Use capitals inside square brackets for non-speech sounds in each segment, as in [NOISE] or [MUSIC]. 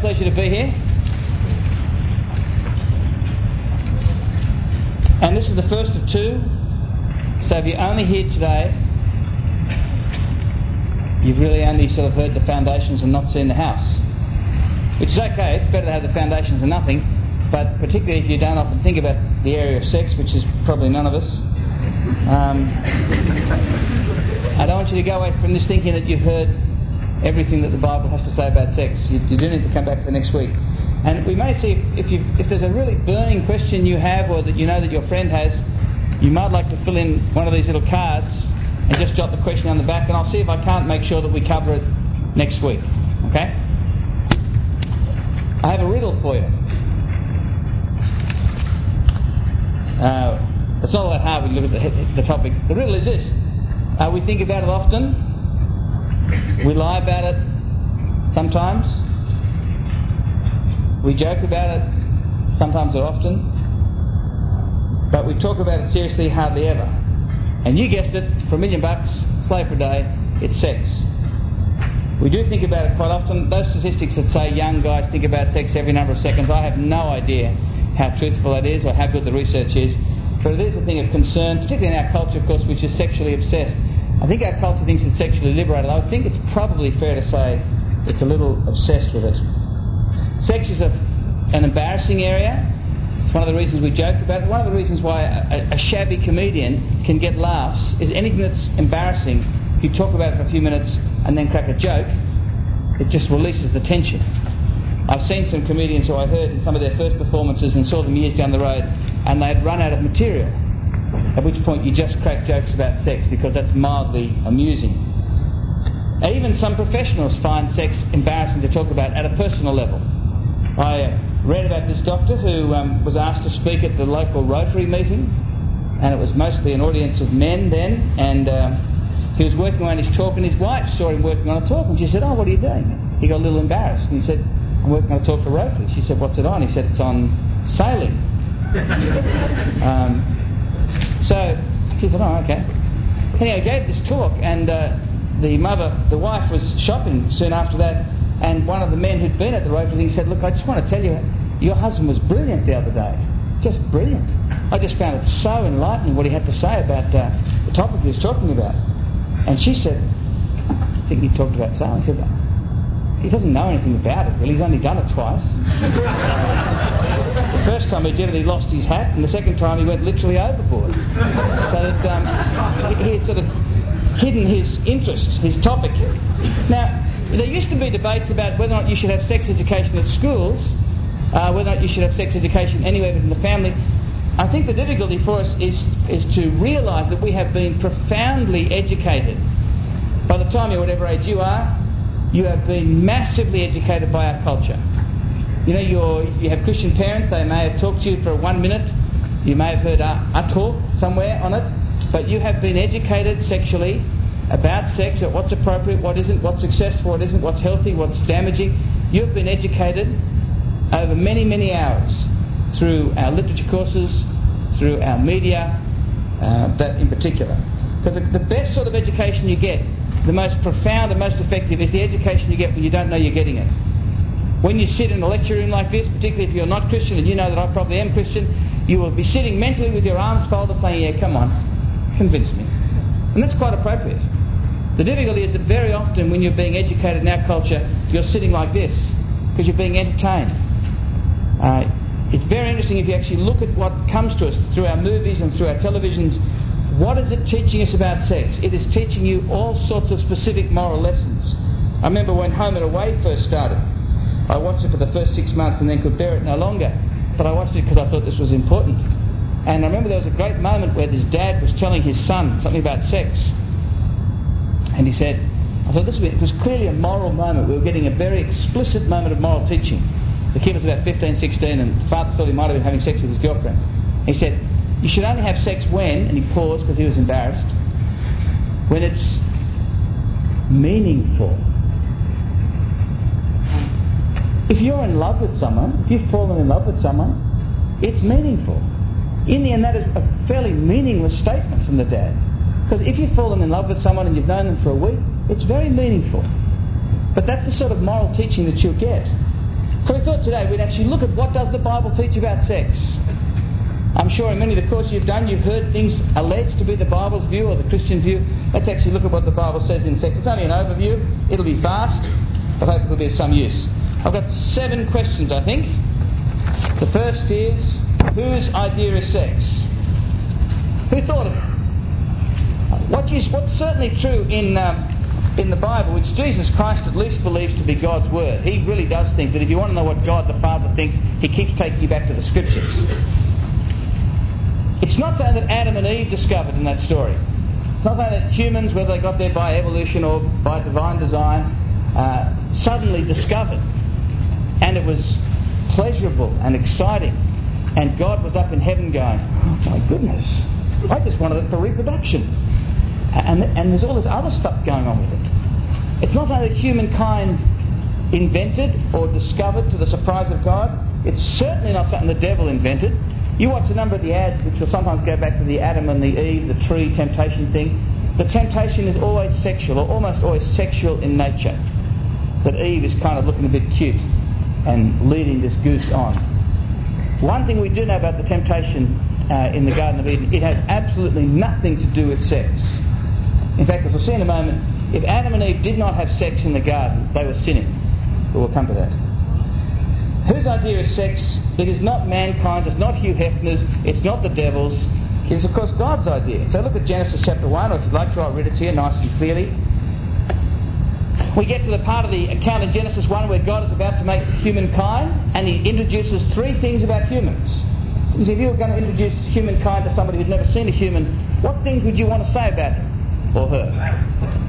pleasure to be here. And this is the first of two. So if you're only here today, you've really only sort of heard the foundations and not seen the house. Which is okay, it's better to have the foundations than nothing, but particularly if you don't often think about the area of sex, which is probably none of us, um, I don't want you to go away from this thinking that you've heard everything that the Bible has to say about sex. You, you do need to come back for next week. And we may see if, if, you, if there's a really burning question you have or that you know that your friend has, you might like to fill in one of these little cards and just jot the question on the back and I'll see if I can't make sure that we cover it next week. Okay? I have a riddle for you. Uh, it's not that hard when you look at the, the topic. The riddle is this. Uh, we think about it often. We lie about it sometimes. We joke about it sometimes or often. But we talk about it seriously hardly ever. And you guessed it, for a million bucks, slave per day, it's sex. We do think about it quite often. Those statistics that say young guys think about sex every number of seconds, I have no idea how truthful that is or how good the research is. But it is a thing of concern, particularly in our culture, of course, which is sexually obsessed. I think our culture thinks it's sexually liberated. I think it's probably fair to say it's a little obsessed with it. Sex is a, an embarrassing area. It's one of the reasons we joke about it. One of the reasons why a, a shabby comedian can get laughs is anything that's embarrassing, you talk about it for a few minutes and then crack a joke, it just releases the tension. I've seen some comedians who I heard in some of their first performances and saw them years down the road and they'd run out of material. At which point you just crack jokes about sex because that's mildly amusing. Even some professionals find sex embarrassing to talk about at a personal level. I read about this doctor who um, was asked to speak at the local Rotary meeting, and it was mostly an audience of men then, and uh, he was working on his talk, and his wife saw him working on a talk, and she said, "Oh, what are you doing?" He got a little embarrassed, and he said, "I'm working on a talk for Rotary." She said, "What's it on?" He said, "It's on sailing." [LAUGHS] um, so she said, oh, okay. Anyway, he gave this talk, and uh, the mother, the wife, was shopping soon after that, and one of the men who'd been at the Rotary thing said, look, I just want to tell you, your husband was brilliant the other day. Just brilliant. I just found it so enlightening what he had to say about uh, the topic he was talking about. And she said, I think he talked about sailing. He said, he doesn't know anything about it really. He's only done it twice. [LAUGHS] the first time he did it, he lost his hat, and the second time he went literally overboard. [LAUGHS] So that um, he, he had sort of hidden his interest, his topic. Now, there used to be debates about whether or not you should have sex education at schools, uh, whether or not you should have sex education anywhere within the family. I think the difficulty for us is, is to realise that we have been profoundly educated. By the time you're whatever age you are, you have been massively educated by our culture. You know, you're, you have Christian parents, they may have talked to you for one minute, you may have heard a, a talk somewhere on it, but you have been educated sexually about sex, at what's appropriate, what isn't, what's successful, what isn't, what's healthy, what's damaging. You've been educated over many, many hours through our literature courses, through our media, uh, that in particular. Because the, the best sort of education you get the most profound and most effective is the education you get when you don't know you're getting it. When you sit in a lecture room like this, particularly if you're not Christian and you know that I probably am Christian, you will be sitting mentally with your arms folded playing, yeah, come on, convince me. And that's quite appropriate. The difficulty is that very often when you're being educated in our culture, you're sitting like this because you're being entertained. Uh, it's very interesting if you actually look at what comes to us through our movies and through our televisions what is it teaching us about sex? It is teaching you all sorts of specific moral lessons. I remember when Home and Away first started. I watched it for the first six months and then could bear it no longer. But I watched it because I thought this was important. And I remember there was a great moment where this dad was telling his son something about sex. And he said, I thought this was, clearly a moral moment. We were getting a very explicit moment of moral teaching. The kid was about 15, 16 and the father thought he might have been having sex with his girlfriend. He said, you should only have sex when, and he paused because he was embarrassed, when it's meaningful. If you're in love with someone, if you've fallen in love with someone, it's meaningful. In the end, that is a fairly meaningless statement from the dad. Because if you've fallen in love with someone and you've known them for a week, it's very meaningful. But that's the sort of moral teaching that you'll get. So we thought today we'd actually look at what does the Bible teach about sex. I'm sure in many of the courses you've done, you've heard things alleged to be the Bible's view or the Christian view. Let's actually look at what the Bible says in sex. It's only an overview. It'll be fast, but hopefully it'll be of some use. I've got seven questions, I think. The first is, whose idea is sex? Who thought of it? What you, what's certainly true in, um, in the Bible, which Jesus Christ at least believes to be God's Word, he really does think that if you want to know what God the Father thinks, he keeps taking you back to the Scriptures. It's not saying that Adam and Eve discovered in that story. It's not saying that humans, whether they got there by evolution or by divine design, uh, suddenly discovered. And it was pleasurable and exciting. And God was up in heaven going, oh my goodness, I just wanted it for reproduction. And, and there's all this other stuff going on with it. It's not something that humankind invented or discovered to the surprise of God. It's certainly not something the devil invented. You watch a number of the ads which will sometimes go back to the Adam and the Eve, the tree temptation thing. The temptation is always sexual, or almost always sexual in nature. But Eve is kind of looking a bit cute and leading this goose on. One thing we do know about the temptation uh, in the Garden of Eden, it has absolutely nothing to do with sex. In fact, as we'll see in a moment, if Adam and Eve did not have sex in the garden, they were sinning. But we'll come to that. Whose idea is sex? It is not mankind's, it's not Hugh Hefner's, it's not the devil's. It is, of course, God's idea. So look at Genesis chapter 1, or if you'd like to, I'll read it to you nice and clearly. We get to the part of the account in Genesis 1 where God is about to make humankind, and He introduces three things about humans. If you were going to introduce humankind to somebody who'd never seen a human, what things would you want to say about him or her?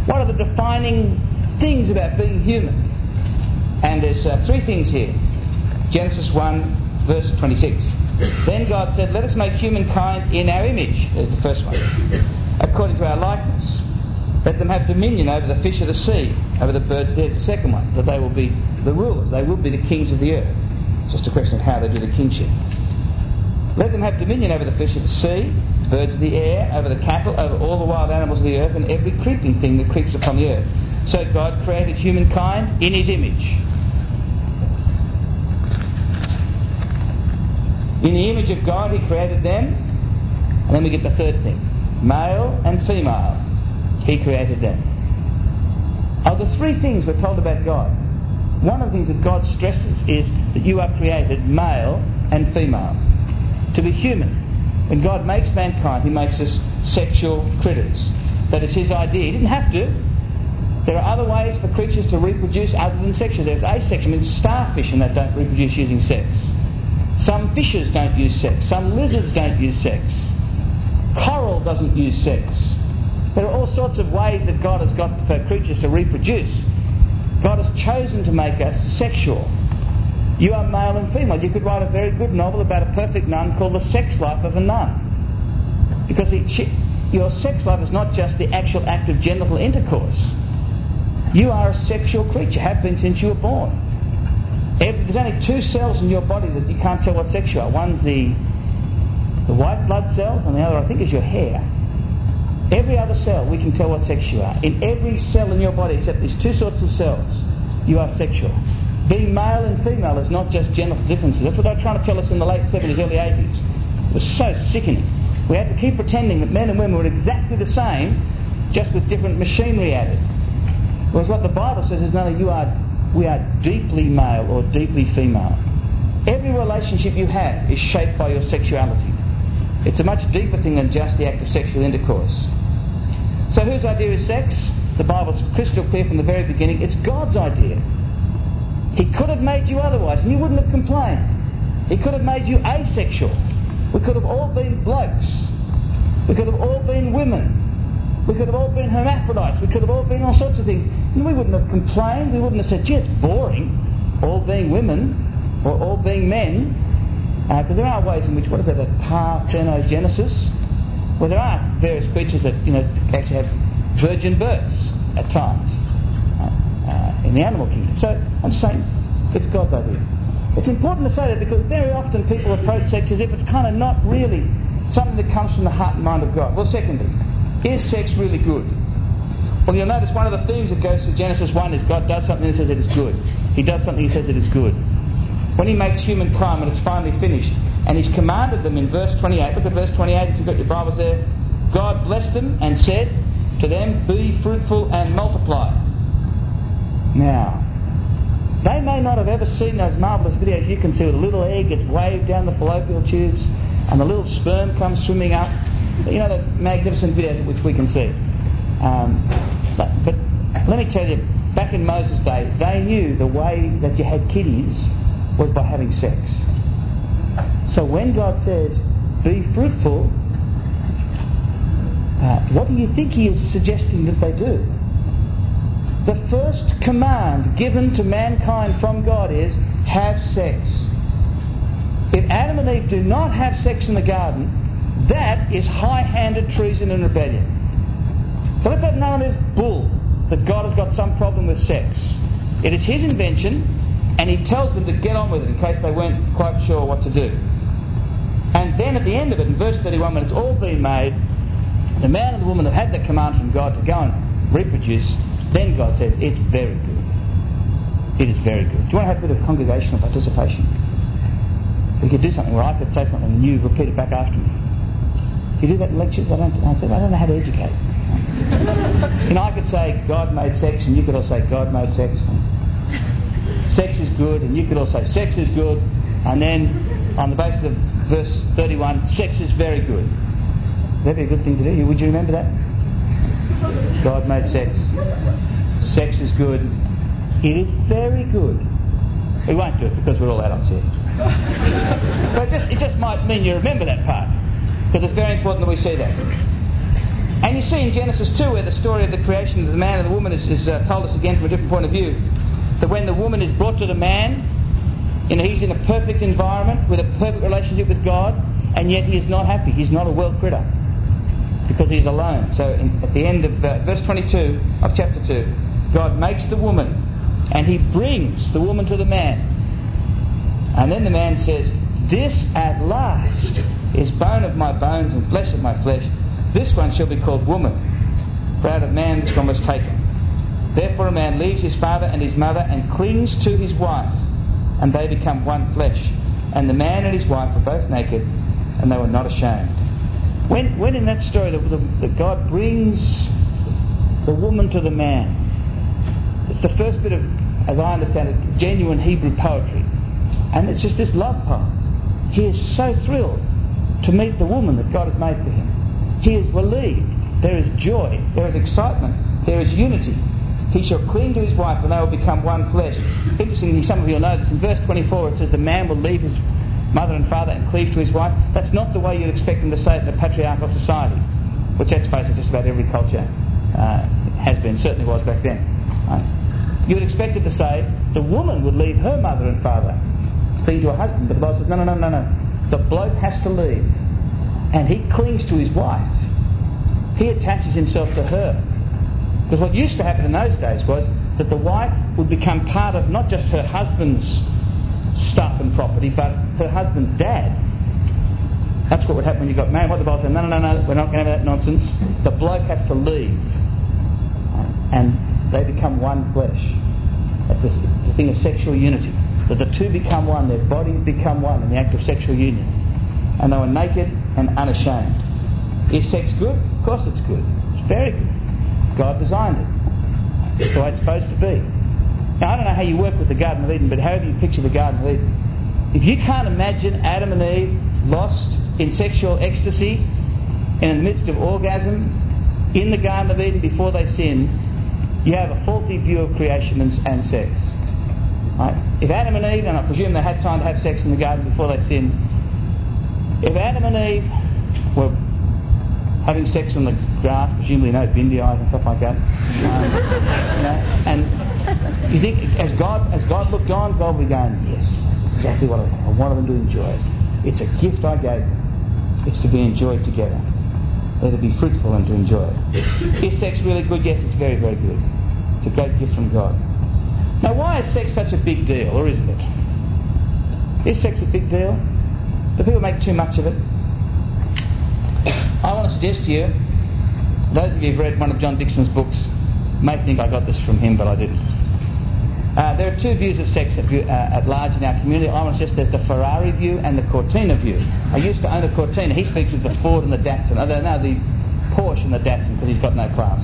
What are the defining things about being human? And there's uh, three things here. Genesis 1, verse 26. Then God said, Let us make humankind in our image. There's the first one. According to our likeness. Let them have dominion over the fish of the sea, over the birds. There's the second one, that they will be the rulers. They will be the kings of the earth. It's just a question of how they do the kingship. Let them have dominion over the fish of the sea, birds of the air, over the cattle, over all the wild animals of the earth, and every creeping thing that creeps upon the earth. So God created humankind in his image. In the image of God, He created them. And then we get the third thing male and female. He created them. Of the three things we're told about God, one of the things that God stresses is that you are created male and female. To be human. When God makes mankind, He makes us sexual critters. That is His idea. He didn't have to. There are other ways for creatures to reproduce other than sexual. There's asexual, I mean starfish and they don't reproduce using sex. Some fishes don't use sex. Some lizards don't use sex. Coral doesn't use sex. There are all sorts of ways that God has got for creatures to reproduce. God has chosen to make us sexual. You are male and female. You could write a very good novel about a perfect nun called The Sex Life of a Nun. Because it, she, your sex life is not just the actual act of genital intercourse. You are a sexual creature, have been since you were born. There's only two cells in your body that you can't tell what sex you are. One's the, the white blood cells, and the other, I think, is your hair. Every other cell, we can tell what sex you are. In every cell in your body, except these two sorts of cells, you are sexual. Being male and female is not just genital differences. That's what they were trying to tell us in the late 70s, early 80s. It was so sickening. We had to keep pretending that men and women were exactly the same, just with different machinery added. Whereas what the Bible says is, no, you are we are deeply male or deeply female. Every relationship you have is shaped by your sexuality. It's a much deeper thing than just the act of sexual intercourse. So whose idea is sex? The Bible's crystal clear from the very beginning. It's God's idea. He could have made you otherwise and you wouldn't have complained. He could have made you asexual. We could have all been blokes. We could have all been women. We could have all been hermaphrodites. We could have all been all sorts of things. And we wouldn't have complained. We wouldn't have said, gee, it's boring, all being women or all being men. Uh, there are ways in which, what that, a parthenogenesis? Well, there are various creatures that, you know, actually have virgin births at times uh, uh, in the animal kingdom. So I'm just saying, it's God's idea. It's important to say that because very often people approach sex as if it's kind of not really something that comes from the heart and mind of God. Well, secondly, is sex really good? Well, you'll notice one of the themes that goes through Genesis 1 is God does something and says it is good. He does something and says it is good. when he makes humankind and it's finally finished. And he's commanded them in verse 28. Look at verse 28 if you've got your Bibles there. God blessed them and said to them, Be fruitful and multiply. Now, they may not have ever seen those marvellous videos you can see where the little egg gets waved down the fallopian tubes and the little sperm comes swimming up. You know the magnificent video which we can see. Um, but, but let me tell you, back in Moses' day, they knew the way that you had kiddies was by having sex. So when God says, be fruitful, uh, what do you think he is suggesting that they do? The first command given to mankind from God is have sex. If Adam and Eve do not have sex in the garden, that is high-handed treason and rebellion. So let that known as bull, that God has got some problem with sex. It is his invention, and he tells them to get on with it in case they weren't quite sure what to do. And then at the end of it, in verse 31, when it's all been made, the man and the woman have had the command from God to go and reproduce, then God says, it's very good. It is very good. Do you want to have a bit of congregational participation? We could do something where I could say something and you repeat it back after me. Do you do that in lectures? I don't, I said, I don't know how to educate. [LAUGHS] you know, I could say God made sex and you could all say God made sex. sex is good and you could all say sex is good. And then on the basis of verse 31, sex is very good. That'd be a good thing to do. Would you remember that? God made sex. Sex is good. It is very good. We won't do it because we're all adults here. but it just, it just might mean you remember that part. Because it's very important that we see that. And you see in Genesis 2 where the story of the creation of the man and the woman is, is uh, told us again from a different point of view. That when the woman is brought to the man, he's in a perfect environment with a perfect relationship with God, and yet he is not happy. He's not a well critter because he's alone. So in, at the end of uh, verse 22 of chapter 2, God makes the woman and he brings the woman to the man. And then the man says, This at last is bone of my bones and flesh of my flesh. This one shall be called woman. For out of man this one was taken. Therefore a man leaves his father and his mother and clings to his wife, and they become one flesh. And the man and his wife were both naked, and they were not ashamed. When, when in that story that God brings the woman to the man, it's the first bit of, as I understand it, genuine Hebrew poetry. And it's just this love poem. He is so thrilled to meet the woman that God has made for him. He is relieved. There is joy. There is excitement. There is unity. He shall cling to his wife and they will become one flesh. Interestingly, some of you will know this. In verse 24 it says the man will leave his mother and father and cleave to his wife. That's not the way you'd expect them to say it in a patriarchal society, which that's basically just about every culture uh, has been, certainly was back then. Right? You would expect it to say the woman would leave her mother and father, cling to her husband, but the Bible says no, no, no, no, no. The bloke has to leave, and he clings to his wife. He attaches himself to her. Because what used to happen in those days was that the wife would become part of not just her husband's stuff and property, but her husband's dad. That's what would happen when you got married. What the Bible said, no, no, no, no, we're not going to have that nonsense. The bloke has to leave. And they become one flesh. That's the thing of sexual unity. That the two become one, their bodies become one in the act of sexual union. And they were naked and unashamed. Is sex good? Of course it's good. It's very good. God designed it. The way it's supposed to be. Now, I don't know how you work with the Garden of Eden, but however you picture the Garden of Eden, if you can't imagine Adam and Eve lost in sexual ecstasy in the midst of orgasm in the Garden of Eden before they sinned, you have a faulty view of creation and, and sex. Right? If Adam and Eve, and I presume they had time to have sex in the garden before they sinned, if Adam and Eve were having sex on the grass, presumably no bindi eyes and stuff like that, um, and you think as God as God looked on, God began, yes, that's exactly what I want. I wanted them to enjoy it. It's a gift I gave them. It's to be enjoyed together. They're to be fruitful and to enjoy it. [LAUGHS] Is sex really good? Yes, it's very, very good. It's a great gift from God. Now, why is sex such a big deal, or isn't it? Is sex a big deal? Do people make too much of it? I want to suggest to you, those of you who've read one of John Dixon's books may think I got this from him, but I didn't. Uh, there are two views of sex at, uh, at, large in our community. I want to suggest there's the Ferrari view and the Cortina view. I used to own a Cortina. He speaks of the Ford and the Datsun. I don't know, the Porsche and the Datsun because he's got no class.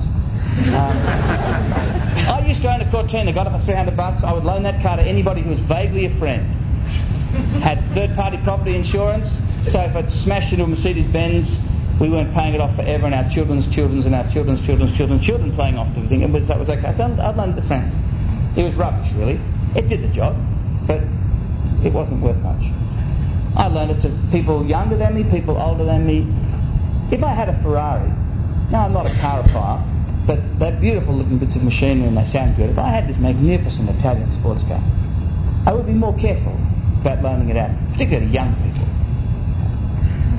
Um, [LAUGHS] I used to own a Cortina, got it for 300 bucks. I would loan that car to anybody who was vaguely a friend. Had third-party property insurance, so if it smashed into a Mercedes-Benz, we weren't paying it off forever, and our children's children's and our children's children's children's children paying off everything. And that was okay. Loan it to friends. It was rubbish, really. It did the job, but it wasn't worth much. I loaned it to people younger than me, people older than me. If I had a Ferrari, now I'm not a carophile, but they're beautiful looking bits of machinery and they sound good. If I had this magnificent Italian sports car, I would be more careful about loaning it out, particularly to young people.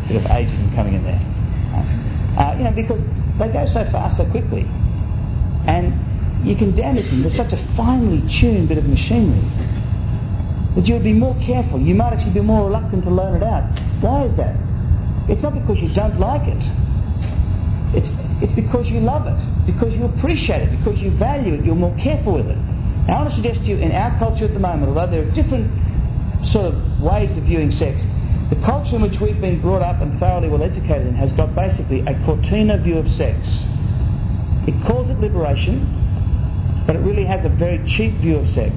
A bit of ageism coming in there. Uh, you know, because they go so fast so quickly. And you can damage them. They're such a finely tuned bit of machinery that you would be more careful. You might actually be more reluctant to loan it out. Why is that? It's not because you don't like it. It's, it's because you love it, because you appreciate it, because you value it, you're more careful with it. Now, I want to suggest to you, in our culture at the moment, although there are different sort of ways of viewing sex, the culture in which we've been brought up and thoroughly well educated in has got basically a cortina view of sex. It calls it liberation, but it really has a very cheap view of sex.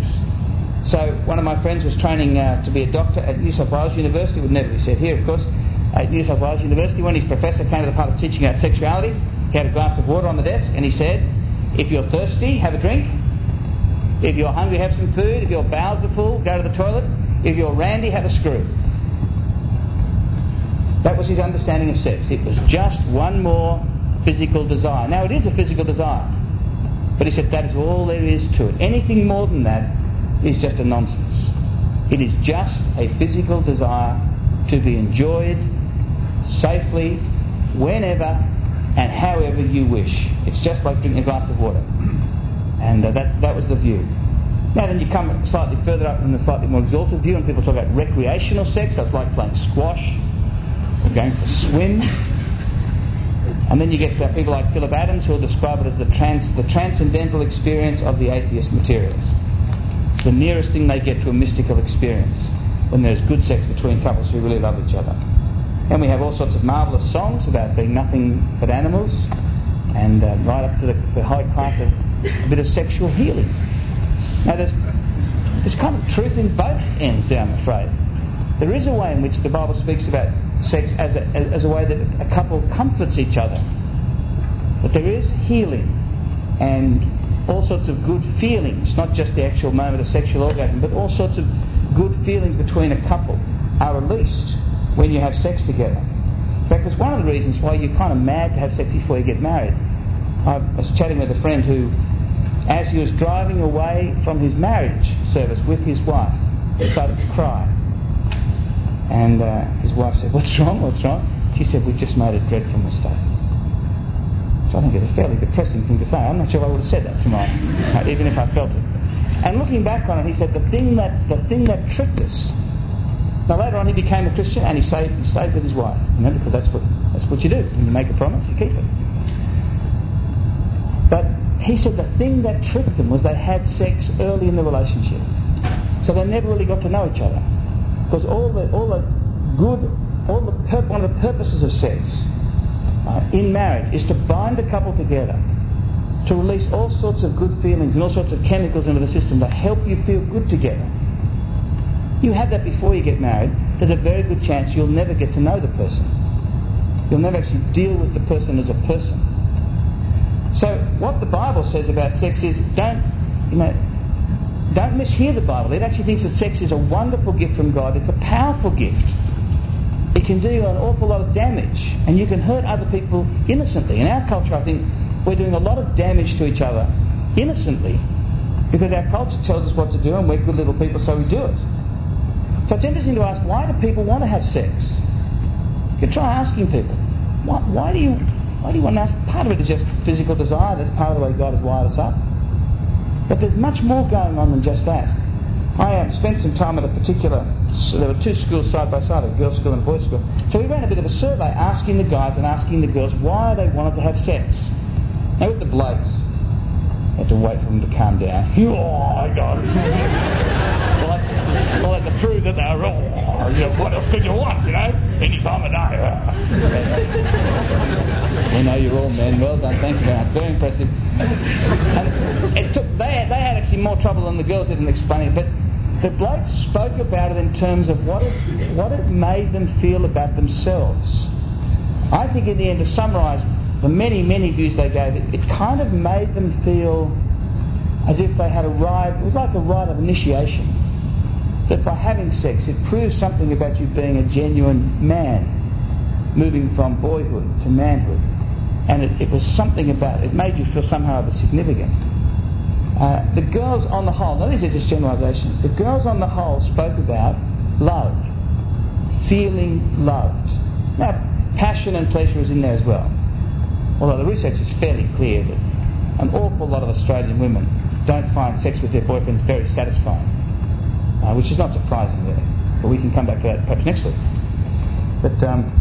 So one of my friends was training uh, to be a doctor at New South Wales University, It would never be said here, of course, at New South Wales University. When his professor came to the part of teaching about sexuality, he had a glass of water on the desk, and he said, if you're thirsty, have a drink. If you're hungry, have some food. If your bowels are full, go to the toilet. If you're randy, have a screw. That was his understanding of sex. It was just one more physical desire. Now, it is a physical desire. But he said that is all there is to it. Anything more than that is just a nonsense. It is just a physical desire to be enjoyed safely, whenever and however you wish. It's just like drinking a glass of water. And uh, that, that was the view. Now then you come slightly further up in the slightly more exalted view and people talk about recreational sex. That's like playing squash for swim and then you get people like Phillip Adams who will describe it as the, trans, the transcendental experience of the atheist materialist. The nearest thing they get to a mystical experience when there's good sex between couples who really love each other. And we have all sorts of marvellous songs about being nothing but animals and uh, right up to the, the high class of a bit of sexual healing. Now there's, there's kind of truth in both ends there, I'm afraid. There is a way in which the Bible speaks about sex as a, as a way that a couple comforts each other. But there is healing and all sorts of good feelings, not just the actual moment of sexual orgasm, but all sorts of good feelings between a couple are released when you have sex together. In fact, it's one of the reasons why you're kind of mad to have sex before you get married. I was chatting with a friend who, as he was driving away from his marriage service with his wife, started to cry. And uh, his wife said, What's wrong? What's wrong? She said, We've just made a dreadful mistake. So I think it's a fairly depressing thing to say. I'm not sure I would have said that to my, even if I felt it. And looking back on it, he said, the thing that, the thing that tricked us. Now later on he became a Christian and he stayed, he stayed with his wife. You know, because that's what, that's what you do. When you make a promise, you keep it. But he said the thing that tricked them was they had sex early in the relationship. So they never really got to know each other. Because all the, all the good, all the pur- one of the purposes of sex uh, in marriage is to bind a couple together, to release all sorts of good feelings and all sorts of chemicals into the system that help you feel good together. You have that before you get married, there's a very good chance you'll never get to know the person. You'll never actually deal with the person as a person. So what the Bible says about sex is don't, you know, don't mishear the Bible. It actually thinks that sex is a wonderful gift from God. It's a powerful gift. Can do an awful lot of damage, and you can hurt other people innocently. In our culture, I think we're doing a lot of damage to each other innocently because our culture tells us what to do, and we're good little people, so we do it. So it's interesting to ask why do people want to have sex? You can try asking people, why, why do you why do you want to ask? Part of it is just physical desire. That's part of the way God has wired us up. But there's much more going on than just that. I um, spent some time at a particular, so there were two schools side by side, a girls' school and a boys' school. So we ran a bit of a survey asking the guys and asking the girls why they wanted to have sex. Now with the blokes, had to wait for them to calm down. [LAUGHS] Oh, God. well, I, well, I had to prove that they were, oh, you know, what else could you want, you know? Any time of day. [LAUGHS] we know you're all men. Well done. Thank you very much. Very impressive. And it took, they, they had actually more trouble than the girls did in explaining it, but the blokes spoke about it in terms of what it, what it made them feel about themselves. I think in the end, to summarise the many, many views they gave, it, it kind of made them feel as if they had a arrived, it was like a rite of initiation. That by having sex, it proves something about you being a genuine man, moving from boyhood to manhood. And it, it was something about it made you feel somehow of a significant. Uh, the girls on the whole, now these are just generalisations, the girls on the whole spoke about love, feeling loved. Now, passion and pleasure is in there as well. Although the research is fairly clear that an awful lot of Australian women don't find sex with their boyfriends very satisfying, uh, which is not surprising really. But we can come back to that perhaps next week. But um,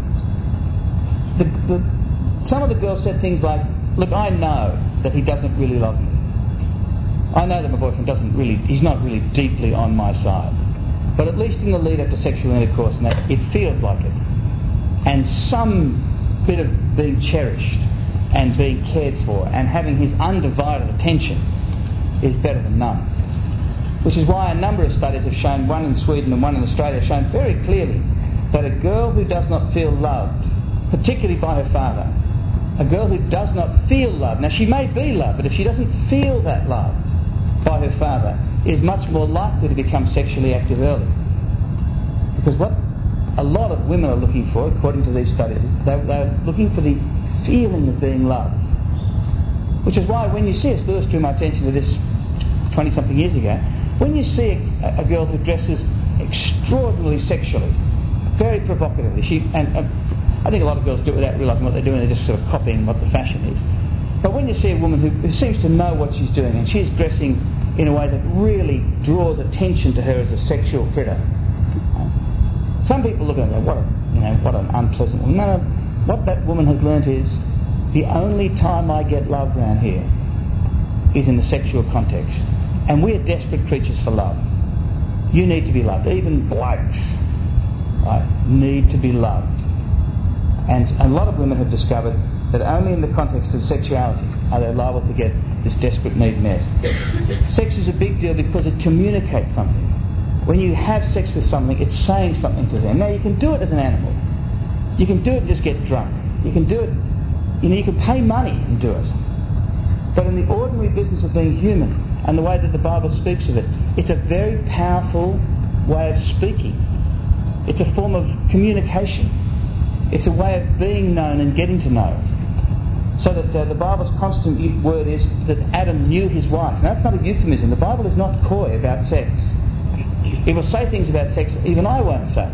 the, the, some of the girls said things like, "Look, I know that he doesn't really love me. I know that my boyfriend doesn't really, he's not really deeply on my side. But at least in the lead up to sexual intercourse and that, it feels like it. And some bit of being cherished and being cared for and having his undivided attention is better than none. Which is why a number of studies have shown, one in Sweden and one in Australia, have shown very clearly that a girl who does not feel loved, particularly by her father, a girl who does not feel love, now she may be loved, but if she doesn't feel that love, by her father is much more likely to become sexually active early. Because what a lot of women are looking for, according to these studies, they're, they're looking for the feeling of being loved. Which is why when you see, as Lewis drew my attention to this 20 something years ago, when you see a, a, girl who dresses extraordinarily sexually, very provocatively, she, and, and I think a lot of girls do it without realising what they're doing, they're just sort of copying what the fashion is but when you see a woman who, who seems to know what she's doing and she's dressing in a way that really draws attention to her as a sexual critter, some people look at her and go, what a, you know, what an unpleasant woman. No, no, what that woman has learnt is the only time I get love around here is in the sexual context. And we're desperate creatures for love. You need to be loved. Even blokes right, need to be loved. And a lot of women have discovered that only in the context of sexuality are they liable to get this desperate need met. Sex is a big deal because it communicates something. When you have sex with something, it's saying something to them. Now you can do it as an animal. You can do it and just get drunk. You can do it, you know, you can pay money and do it. But in the ordinary business of being human and the way that the Bible speaks of it, it's a very powerful way of speaking. It's a form of communication. It's a way of being known and getting to know. So that uh, the Bible's constant word is that Adam knew his wife. Now that's not a euphemism. The Bible is not coy about sex. It will say things about sex even I won't say.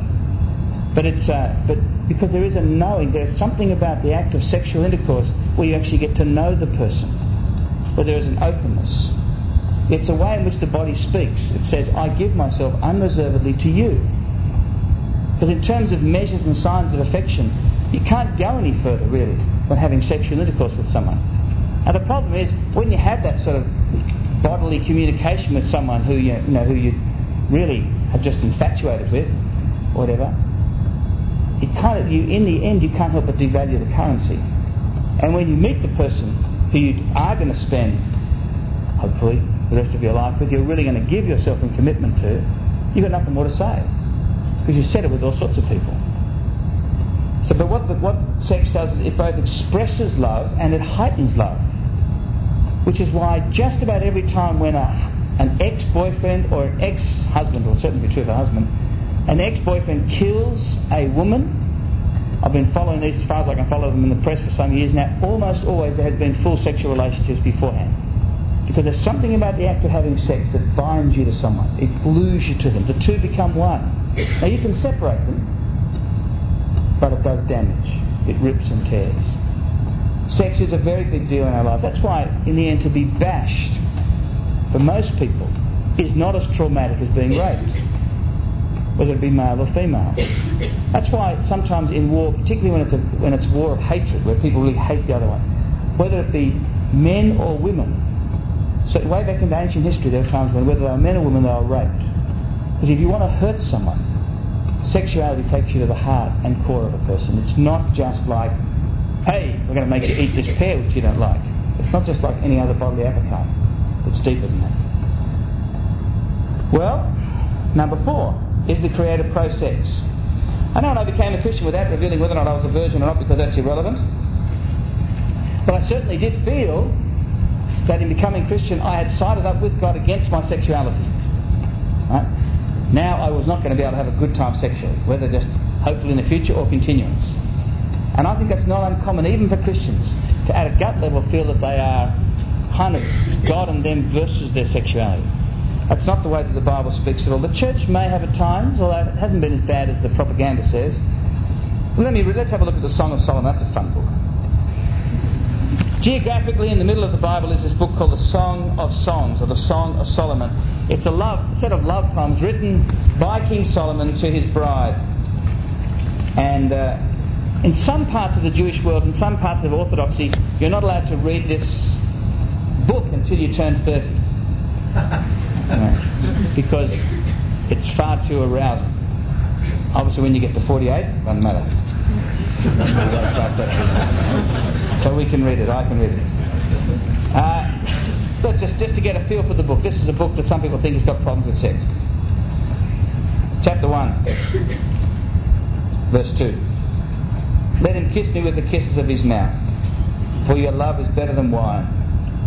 But it's uh, but because there is a knowing, there's something about the act of sexual intercourse where you actually get to know the person, where there is an openness. It's a way in which the body speaks. It says, "I give myself unreservedly to you." Because in terms of measures and signs of affection, you can't go any further really than having sexual intercourse with someone. Now the problem is when you have that sort of bodily communication with someone who you, you know who you really have just infatuated with, or whatever, it kind of you in the end you can't help but devalue the currency. And when you meet the person who you are going to spend, hopefully, the rest of your life with, you're really going to give yourself in commitment to, you've got nothing more to say. Because you've said it with all sorts of people. So, but what, the, what sex does is it both expresses love and it heightens love. Which is why just about every time when a, an ex-boyfriend or an ex-husband, or certainly true of a husband, an ex-boyfriend kills a woman, I've been following these as far as I can follow them in the press for some years now, almost always there has been full sexual relationships beforehand. Because there's something about the act of having sex that binds you to someone. It glues you to them. The two become one. Now you can separate them, but it does damage. It rips and tears. Sex is a very big deal in our life. That's why, in the end, to be bashed, for most people, is not as traumatic as being raped, whether it be male or female. That's why sometimes in war, particularly when it's a when it's war of hatred, where people really hate the other one, whether it be men or women, So way back in ancient history, there were times when whether they were men or women, they were raped. Because if you want to hurt someone, sexuality takes you to the heart and core of a person. It's not just like, hey, we're going to make you eat this pear which you don't like. It's not just like any other bodily appetite. It's deeper than that. Well, number four is the creative process. I know when I became a Christian without revealing whether or not I was a virgin or not because that's irrelevant. But I certainly did feel that in becoming Christian I had sided up with God against my sexuality. Now I was not going to be able to have a good time sexually, whether just hopefully in the future or continuance. And I think that's not uncommon even for Christians to at a gut level feel that they are kind of God and them versus their sexuality. That's not the way that the Bible speaks at all. The church may have at times, although it hasn't been as bad as the propaganda says. Let me let's have a look at the Song of Solomon. That's a fun book. Geographically, in the middle of the Bible is this book called the Song of Songs, or the Song of Solomon. It's a love, set of love poems written by King Solomon to his bride. And uh, in some parts of the Jewish world, in some parts of Orthodoxy, you're not allowed to read this book until you turn 30. Right? [LAUGHS] Because it's far too arousing. Obviously, when you get to 48, it doesn't matter. [LAUGHS] so we can read it. I can read it. Just to get a feel for the book. This is a book that some people think has got problems with sex. Chapter one, verse two. Let him kiss me with the kisses of his mouth, for your love is better than wine.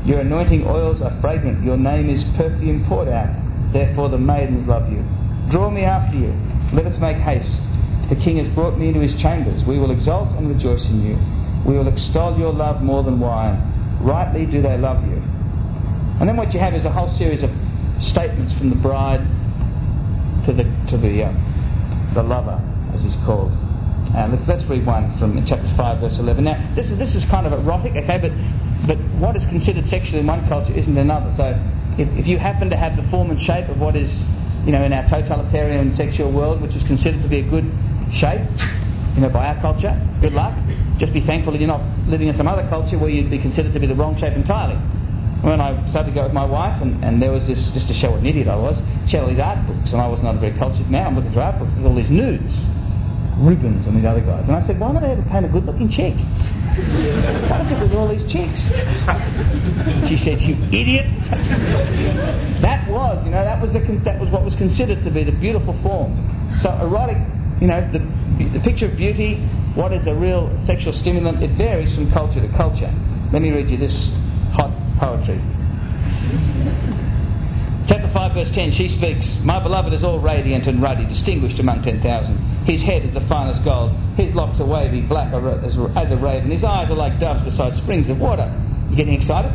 Your anointing oils are fragrant. Your name is perfume poured out. Therefore the maidens love you. Draw me after you. Let us make haste. The king has brought me into his chambers. We will exult and rejoice in you. We will extol your love more than wine. Rightly do they love you. And then what you have is a whole series of statements from the bride to the to the uh, the lover, as he's called. Uh, let's, let's read one from chapter 5, verse 11. Now, this is, this is kind of erotic, okay, but, but what is considered sexual in one culture isn't another. So if, if you happen to have the form and shape of what is, you know, in our totalitarian sexual world, which is considered to be a good shape, you know, by our culture, good luck. Just be thankful that you're not living in some other culture where you'd be considered to be the wrong shape entirely. When I started to go with my wife, and, and there was this, just to show what an idiot I was, she had all these art books, and I was not a very cultured man. I'm looking for art books. There's all these nudes. Rubens and these other guys. And I said, why don't they ever paint a good looking chick? What's it with all these chicks? She said, you idiot. [LAUGHS] that was, you know, that was, the, that was what was considered to be the beautiful form. So erotic, you know, the, the picture of beauty, what is a real sexual stimulant, it varies from culture to culture. Let me read you this poetry. Chapter 5, verse 10, she speaks, My beloved is all radiant and ruddy, distinguished among 10,000. His head is the finest gold. His locks are wavy, black as a raven. His eyes are like doves beside springs of water. You getting excited?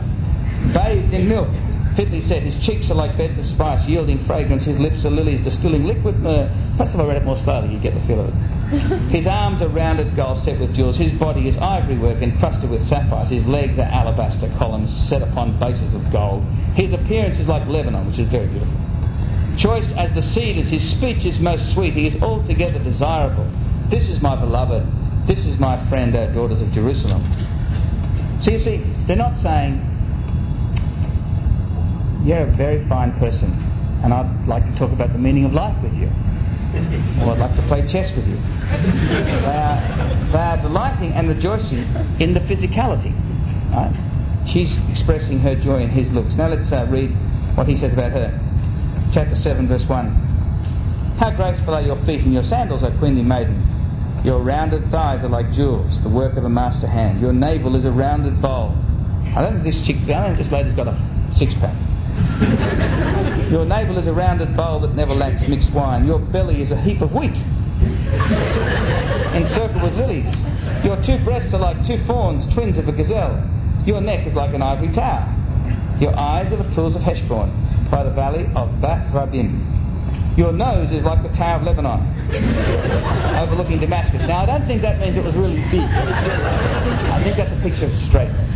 Bathed in milk. Fitly said, his cheeks are like beds of spice, yielding fragrance. His lips are lilies, distilling liquid myrrh. Perhaps if I read it more slowly, you'd get the feel of it. [LAUGHS] His arms are rounded gold set with jewels. His body is ivory work encrusted with sapphires. His legs are alabaster columns set upon bases of gold. His appearance is like Lebanon, which is very beautiful. Choice as the seed is his speech is most sweet. He is altogether desirable. This is my beloved. This is my friend, our daughters of Jerusalem. So you see, they're not saying, you're a very fine person, and I'd like to talk about the meaning of life with you. Or I'd like to play chess with you. They are, they are delighting and rejoicing in the physicality. Right? She's expressing her joy in his looks. Now let's uh, read what he says about her. Chapter 7, verse 1. How graceful are your feet and your sandals, O queenly maiden. Your rounded thighs are like jewels, the work of a master hand. Your navel is a rounded bowl. I don't think this chick, I don't think this lady's got a six pack. Your navel is a rounded bowl that never lacks mixed wine. Your belly is a heap of wheat encircled with lilies. Your two breasts are like two fawns, twins of a gazelle. Your neck is like an ivory tower. Your eyes are the pools of Heshbon by the valley of Bath-rabbim. Your nose is like the Tower of Lebanon, overlooking Damascus. Now, I don't think that means it was really big. I think that's a picture of straightness.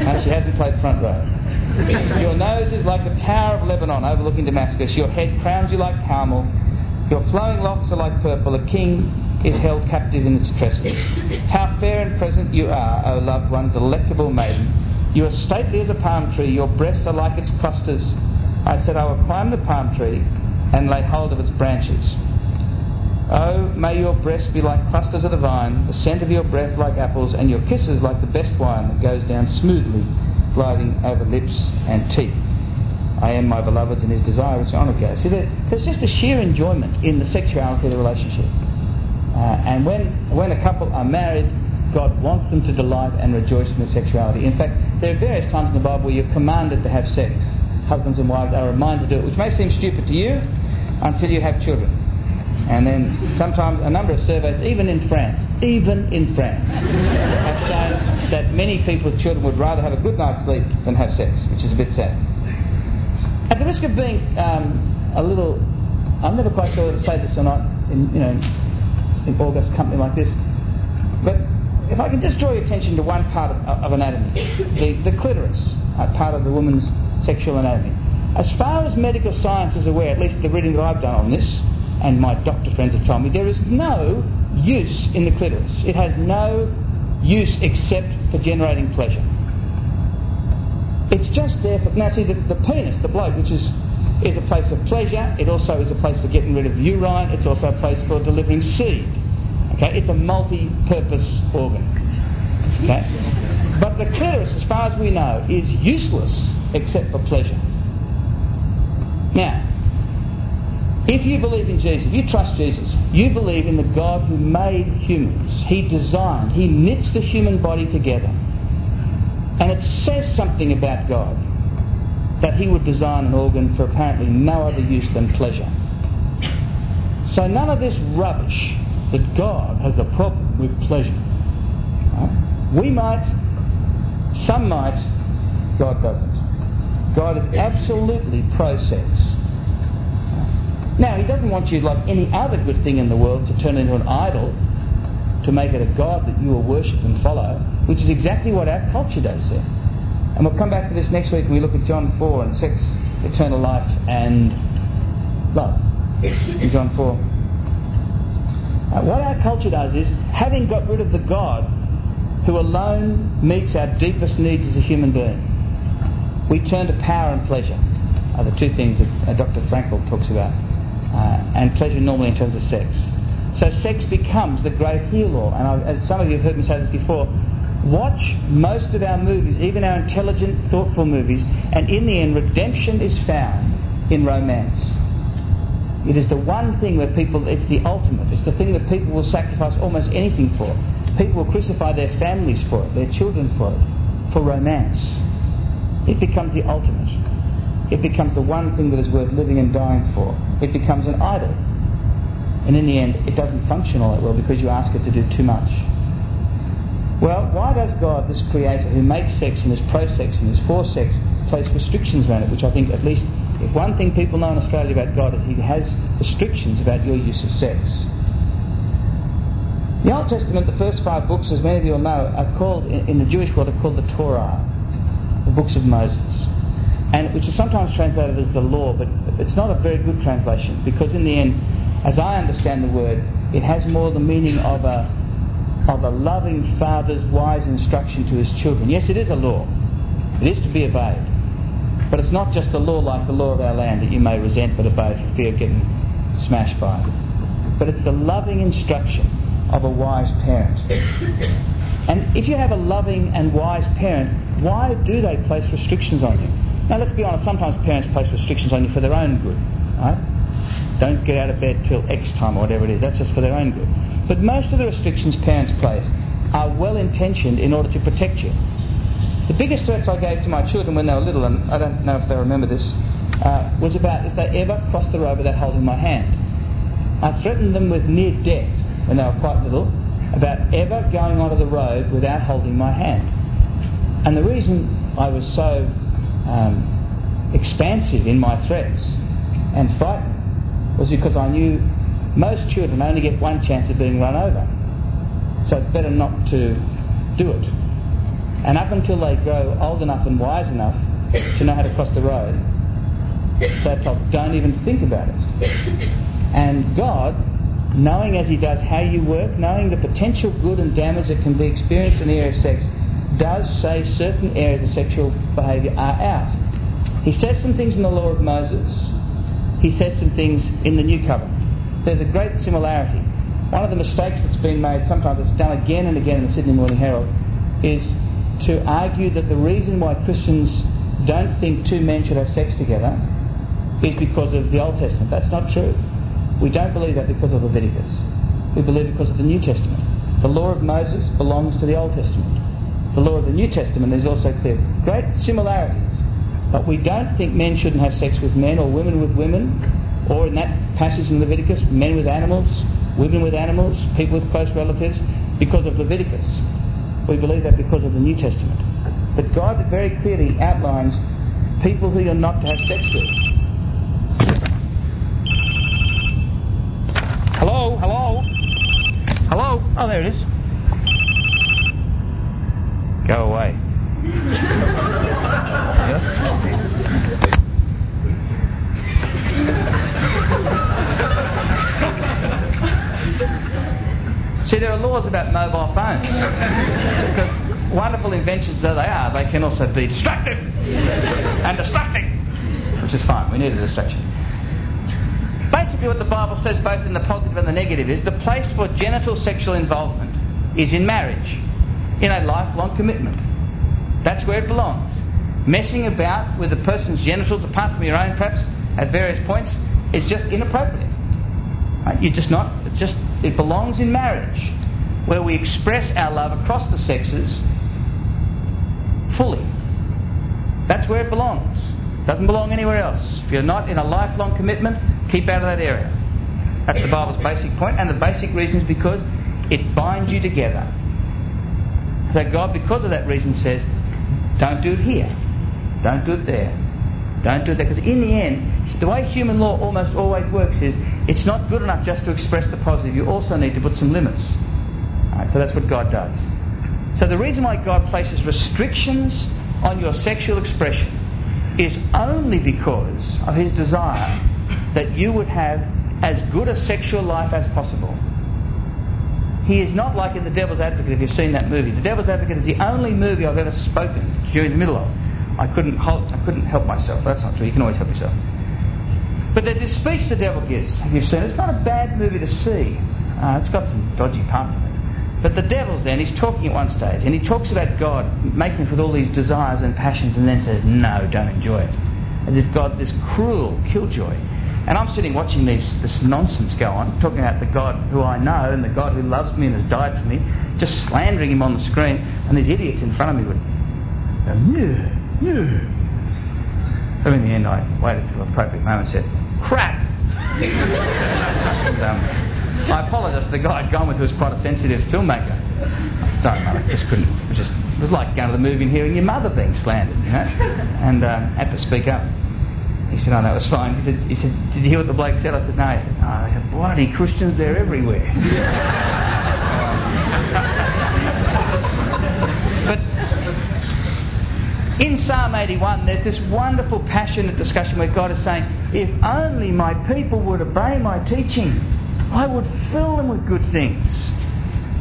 And she hasn't played front row. [LAUGHS] Your nose is like the Tower of Lebanon, overlooking Damascus. Your head crowns you like Carmel. Your flowing locks are like purple. A king is held captive in its tresses. How fair and present you are, O loved one, delectable maiden. You are stately as a palm tree, your breasts are like its clusters. I said, I will climb the palm tree and lay hold of its branches. Oh, may your breasts be like clusters of the vine, the scent of your breath like apples, and your kisses like the best wine that goes down smoothly, gliding over lips and teeth. I am my beloved and his desire is on go. See, there's just a sheer enjoyment in the sexuality of the relationship. Uh, and when, when a couple are married, God wants them to delight and rejoice in their sexuality. In fact, there are various times in the Bible where you're commanded to have sex. Husbands and wives are reminded to do it, which may seem stupid to you until you have children. And then sometimes a number of surveys, even in France, even in France, have shown that many people with children would rather have a good night's sleep than have sex, which is a bit sad. At the risk of being um, a little, I'm never quite sure whether to say this or not in, you know, in august company like this, but if I can just draw your attention to one part of, of anatomy, the, the clitoris, uh, part of the woman's sexual anatomy. As far as medical science is aware, at least the reading that I've done on this, and my doctor friends have told me, there is no use in the clitoris. It has no use except for generating pleasure. It's just there for... Now see, the, the penis, the bloke, which is, is a place of pleasure, it also is a place for getting rid of urine, it's also a place for delivering seed. Okay, it's a multi-purpose organ. Okay? But the clitoris, as far as we know, is useless except for pleasure. Now, if you believe in Jesus, you trust Jesus, you believe in the God who made humans. He designed, He knits the human body together. And it says something about God that He would design an organ for apparently no other use than pleasure. So none of this rubbish that God has a problem with pleasure. We might, some might, God doesn't. God is absolutely pro-sex. Now, He doesn't want you, like any other good thing in the world, to turn into an idol, to make it a God that you will worship and follow, which is exactly what our culture does here. And we'll come back to this next week. When we look at John 4 and sex, eternal life, and love. In John 4. Uh, what our culture does is, having got rid of the God who alone meets our deepest needs as a human being, we turn to power and pleasure, are the two things that uh, Dr. Frankl talks about Uh, and pleasure normally in terms of sex. So sex becomes the great heel And I, as some of you have heard me say this before, watch most of our movies, even our intelligent, thoughtful movies, and in the end, redemption is found in romance. It is the one thing where people, it's the ultimate. It's the thing that people will sacrifice almost anything for. People will crucify their families for it, their children for it, for romance. It becomes the ultimate it becomes the one thing that is worth living and dying for. It becomes an idol. And in the end, it doesn't function all that well because you ask it to do too much. Well, why does God, this creator who makes sex and is pro-sex and is for sex, place restrictions around it, which I think at least, if one thing people know in Australia about God is he has restrictions about your use of sex. The Old Testament, the first five books, as many of you will know, are called, in the Jewish world, are called the Torah, the books of Moses and which is sometimes translated as the law, but it's not a very good translation because in the end, as I understand the word, it has more the meaning of a of a loving father's wise instruction to his children. Yes, it is a law. It is to be obeyed. But it's not just a law like the law of our land that you may resent but obey for fear of getting smashed by it. But it's the loving instruction of a wise parent. And if you have a loving and wise parent, why do they place restrictions on you? Now let's be honest, sometimes parents place restrictions on you for their own good. Right? Don't get out of bed till X time or whatever it is. That's just for their own good. But most of the restrictions parents place are well intentioned in order to protect you. The biggest threats I gave to my children when they were little, and I don't know if they remember this, uh, was about if they ever crossed the road without holding my hand. I threatened them with near death when they were quite little about ever going onto the road without holding my hand. And the reason I was so um, expansive in my threats and frightened was because I knew most children only get one chance of being run over. So it's better not to do it. And up until they grow old enough and wise enough to know how to cross the road, they're told, don't even think about it. And God, knowing as He does how you work, knowing the potential good and damage that can be experienced in the area of sex, does say certain areas of sexual behaviour are out. He says some things in the law of Moses. He says some things in the new covenant. There's a great similarity. One of the mistakes that's been made, sometimes it's done again and again in the Sydney Morning Herald, is to argue that the reason why Christians don't think two men should have sex together is because of the Old Testament. That's not true. We don't believe that because of Leviticus. We believe because of the New Testament. The law of Moses belongs to the Old Testament. The law of the New Testament is also clear. Great similarities. But we don't think men shouldn't have sex with men or women with women, or in that passage in Leviticus, men with animals, women with animals, people with close relatives, because of Leviticus. We believe that because of the New Testament. But God very clearly outlines people who you're not to have sex with. Hello, hello, hello. Oh, there it is. Go away. See, there are laws about mobile phones. because wonderful inventions though they are, they can also be destructive and distracting, which is fine. We need a distraction. Basically, what the Bible says, both in the positive and the negative, is the place for genital sexual involvement is in marriage, in a lifelong commitment. That's where it belongs. Messing about with a person's genitals, apart from your own perhaps, at various points, is just inappropriate. Right? You're just not, it's just, it belongs in marriage, where we express our love across the sexes fully. That's where it belongs. It Doesn't belong anywhere else. If you're not in a lifelong commitment, keep out of that area. That's the Bible's basic point, and the basic reason is because it binds you together. So God, because of that reason, says, don't do it here. Don't do it there. Don't do it there. Because in the end, the way human law almost always works is it's not good enough just to express the positive. You also need to put some limits. Right, so that's what God does. So the reason why God places restrictions on your sexual expression is only because of his desire that you would have as good a sexual life as possible. He is not like in The Devil's Advocate, if you've seen that movie. The Devil's Advocate is the only movie I've ever spoken during the middle of. I couldn't, halt, I couldn't help myself. That's not true. You can always help yourself. But there's this speech the devil gives, if you've seen it. It's not a bad movie to see. Uh, it's got some dodgy parts in it. But the devil's there, and he's talking at one stage, and he talks about God making us with all these desires and passions, and then says, no, don't enjoy it. As if God, this cruel killjoy. And I'm sitting watching these, this nonsense go on, talking about the God who I know and the God who loves me and has died for me, just slandering him on the screen, and these idiots in front of me would go. So in the end, I waited for an appropriate moment and said, crap! and, um, I apologise to the guy I'd gone with who was quite a sensitive filmmaker. Sorry, mate, I just couldn't. It was just it was like going to the movie and hearing your mother being slandered, you know. And um, had to speak up. He said, "Oh, that was fine." He said, "He said, did you hear what the bloke said?" I said, "No." He said, "Oh, they said bloody Christians, they're everywhere." [LAUGHS] but in Psalm 81, there's this wonderful, passionate discussion where God is saying, "If only my people would obey my teaching, I would fill them with good things."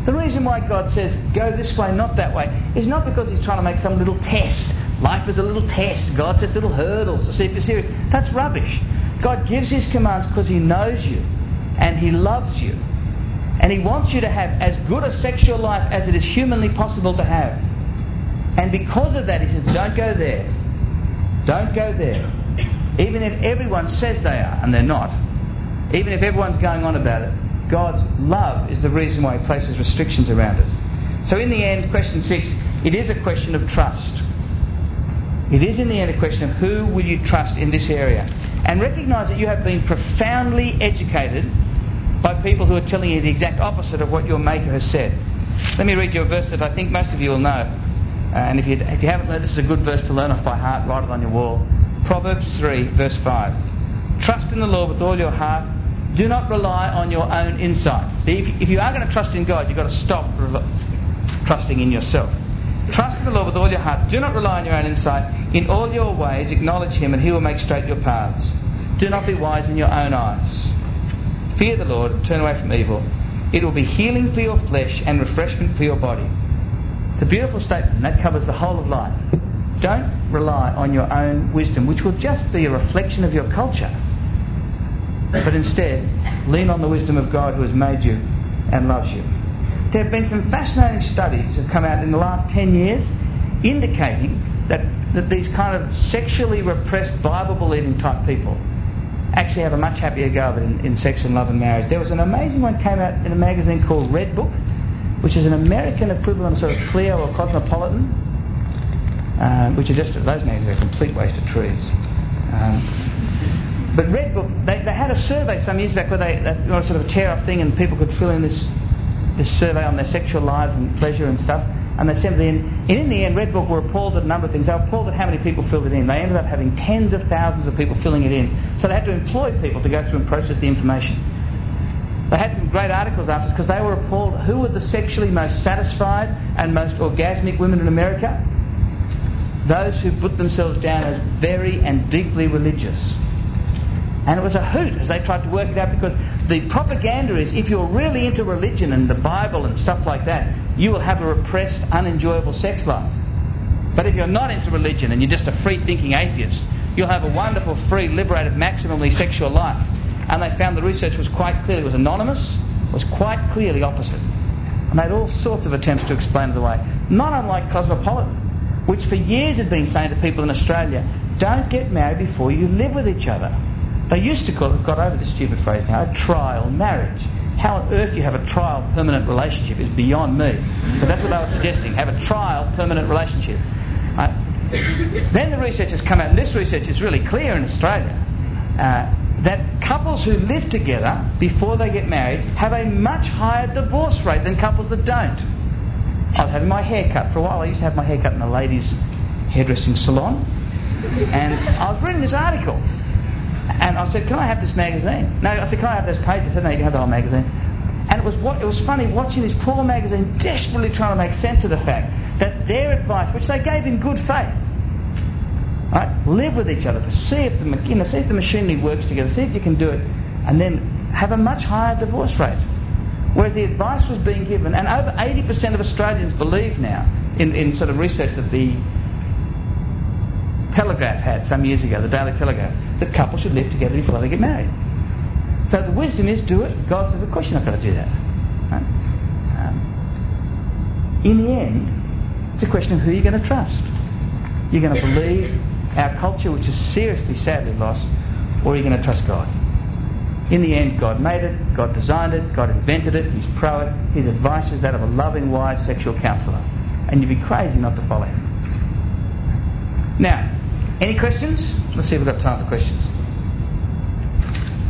The reason why God says, go this way, not that way, is not because He's trying to make some little test. Life is a little test. God sets little hurdles to see if you're serious. That's rubbish. God gives His commands because He knows you and He loves you. And He wants you to have as good a sexual life as it is humanly possible to have. And because of that, He says, don't go there. Don't go there. Even if everyone says they are, and they're not. Even if everyone's going on about it, God's love is the reason why He places restrictions around it. So in the end, question six, it is a question of trust. It is in the end a question of who will you trust in this area. And recognise that you have been profoundly educated by people who are telling you the exact opposite of what your Maker has said. Let me read you a verse that I think most of you will know. Uh, and if you, if you haven't learned, this is a good verse to learn off by heart, write it on your wall. Proverbs 3, verse 5. Trust in the Lord with all your heart do not rely on your own insight. See, if, if you are going to trust in God, you've got to stop trusting in yourself. Trust in the Lord with all your heart. Do not rely on your own insight. In all your ways, acknowledge Him, and He will make straight your paths. Do not be wise in your own eyes. Fear the Lord and turn away from evil. It will be healing for your flesh and refreshment for your body. It's a beautiful statement. That covers the whole of life. Don't rely on your own wisdom, which will just be a reflection of your culture. But instead, lean on the wisdom of God who has made you and loves you. There have been some fascinating studies that have come out in the last 10 years indicating that, that these kind of sexually repressed, Bible believing type people actually have a much happier go of it in, in sex and love and marriage. There was an amazing one that came out in a magazine called Redbook, which is an American equivalent of sort of Cleo or Cosmopolitan, uh, which are just those magazines are a complete waste of trees. Um, but Redbook, they, they had a survey some years back where they, they you know, sort of a tear off thing and people could fill in this this survey on their sexual lives and pleasure and stuff. And they sent it in. And in the end, Redbook were appalled at a number of things. They were appalled at how many people filled it in. They ended up having tens of thousands of people filling it in. So they had to employ people to go through and process the information. They had some great articles after because they were appalled. Who were the sexually most satisfied and most orgasmic women in America? Those who put themselves down as very and deeply religious. And it was a hoot as they tried to work it out because the propaganda is if you're really into religion and the Bible and stuff like that, you will have a repressed, unenjoyable sex life. But if you're not into religion and you're just a free thinking atheist, you'll have a wonderful, free, liberated, maximally sexual life. And they found the research was quite clearly, was anonymous, was quite clearly opposite. And they had all sorts of attempts to explain it away. Not unlike Cosmopolitan, which for years had been saying to people in Australia, don't get married before you live with each other. They used to call got over this stupid phrase now, a trial marriage. How on earth you have a trial permanent relationship is beyond me. But that's what they were suggesting. Have a trial permanent relationship. Right? Then the research has come out, and this research is really clear in Australia, uh, that couples who live together before they get married have a much higher divorce rate than couples that don't. I was having my hair cut for a while. I used to have my hair cut in a ladies' hairdressing salon. And I was reading this article and I said, can I have this magazine? No, I said, can I have those pages? Said, no, you can have the whole magazine. And it was, what, it was funny watching this poor magazine desperately trying to make sense of the fact that their advice, which they gave in good faith, right, live with each other, see if the, you know, see if the machinery works together, see if you can do it, and then have a much higher divorce rate. Whereas the advice was being given, and over 80% of Australians believe now, in, in sort of research that the Telegraph had some years ago, the Daily Telegraph, that couples should live together before they get married. So the wisdom is do it. God says, of course you're not going to do that. Right? Um, in the end, it's a question of who you're going to trust. You're going to believe our culture, which is seriously, sadly lost, or are you going to trust God? In the end, God made it, God designed it, God invented it, He's pro it. His advice is that of a loving, wise sexual counsellor. And you'd be crazy not to follow Him. Now, any questions? Let's see if we've got time for questions.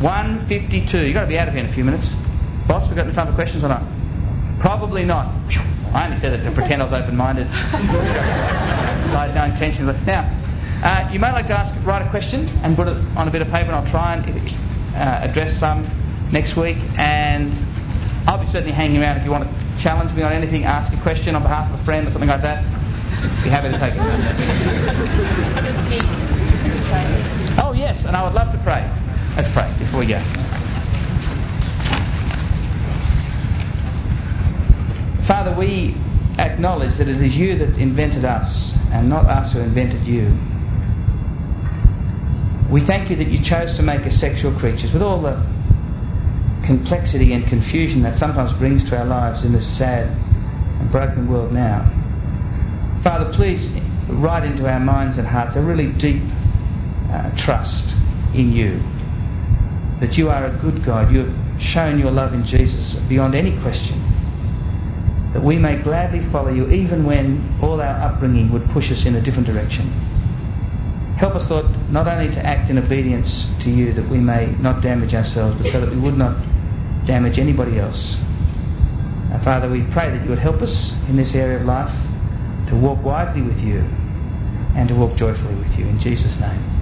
152. You've got to be out of here in a few minutes. Boss, we've got any time for questions or not? Probably not. I only said it to pretend I was open-minded. I had no intention. Now, uh, you may like to ask, write a question and put it on a bit of paper, and I'll try and uh, address some next week. And I'll be certainly hanging around if you want to challenge me on anything, ask a question on behalf of a friend or something like that. Be happy to take it. [LAUGHS] Oh, yes, and I would love to pray. Let's pray before we go. Father, we acknowledge that it is you that invented us and not us who invented you. We thank you that you chose to make us sexual creatures with all the complexity and confusion that sometimes brings to our lives in this sad and broken world now. Father, please write into our minds and hearts a really deep uh, trust in you. That you are a good God. You have shown your love in Jesus beyond any question. That we may gladly follow you even when all our upbringing would push us in a different direction. Help us, Lord, not only to act in obedience to you that we may not damage ourselves, but so that we would not damage anybody else. Now, Father, we pray that you would help us in this area of life to walk wisely with you and to walk joyfully with you. In Jesus' name.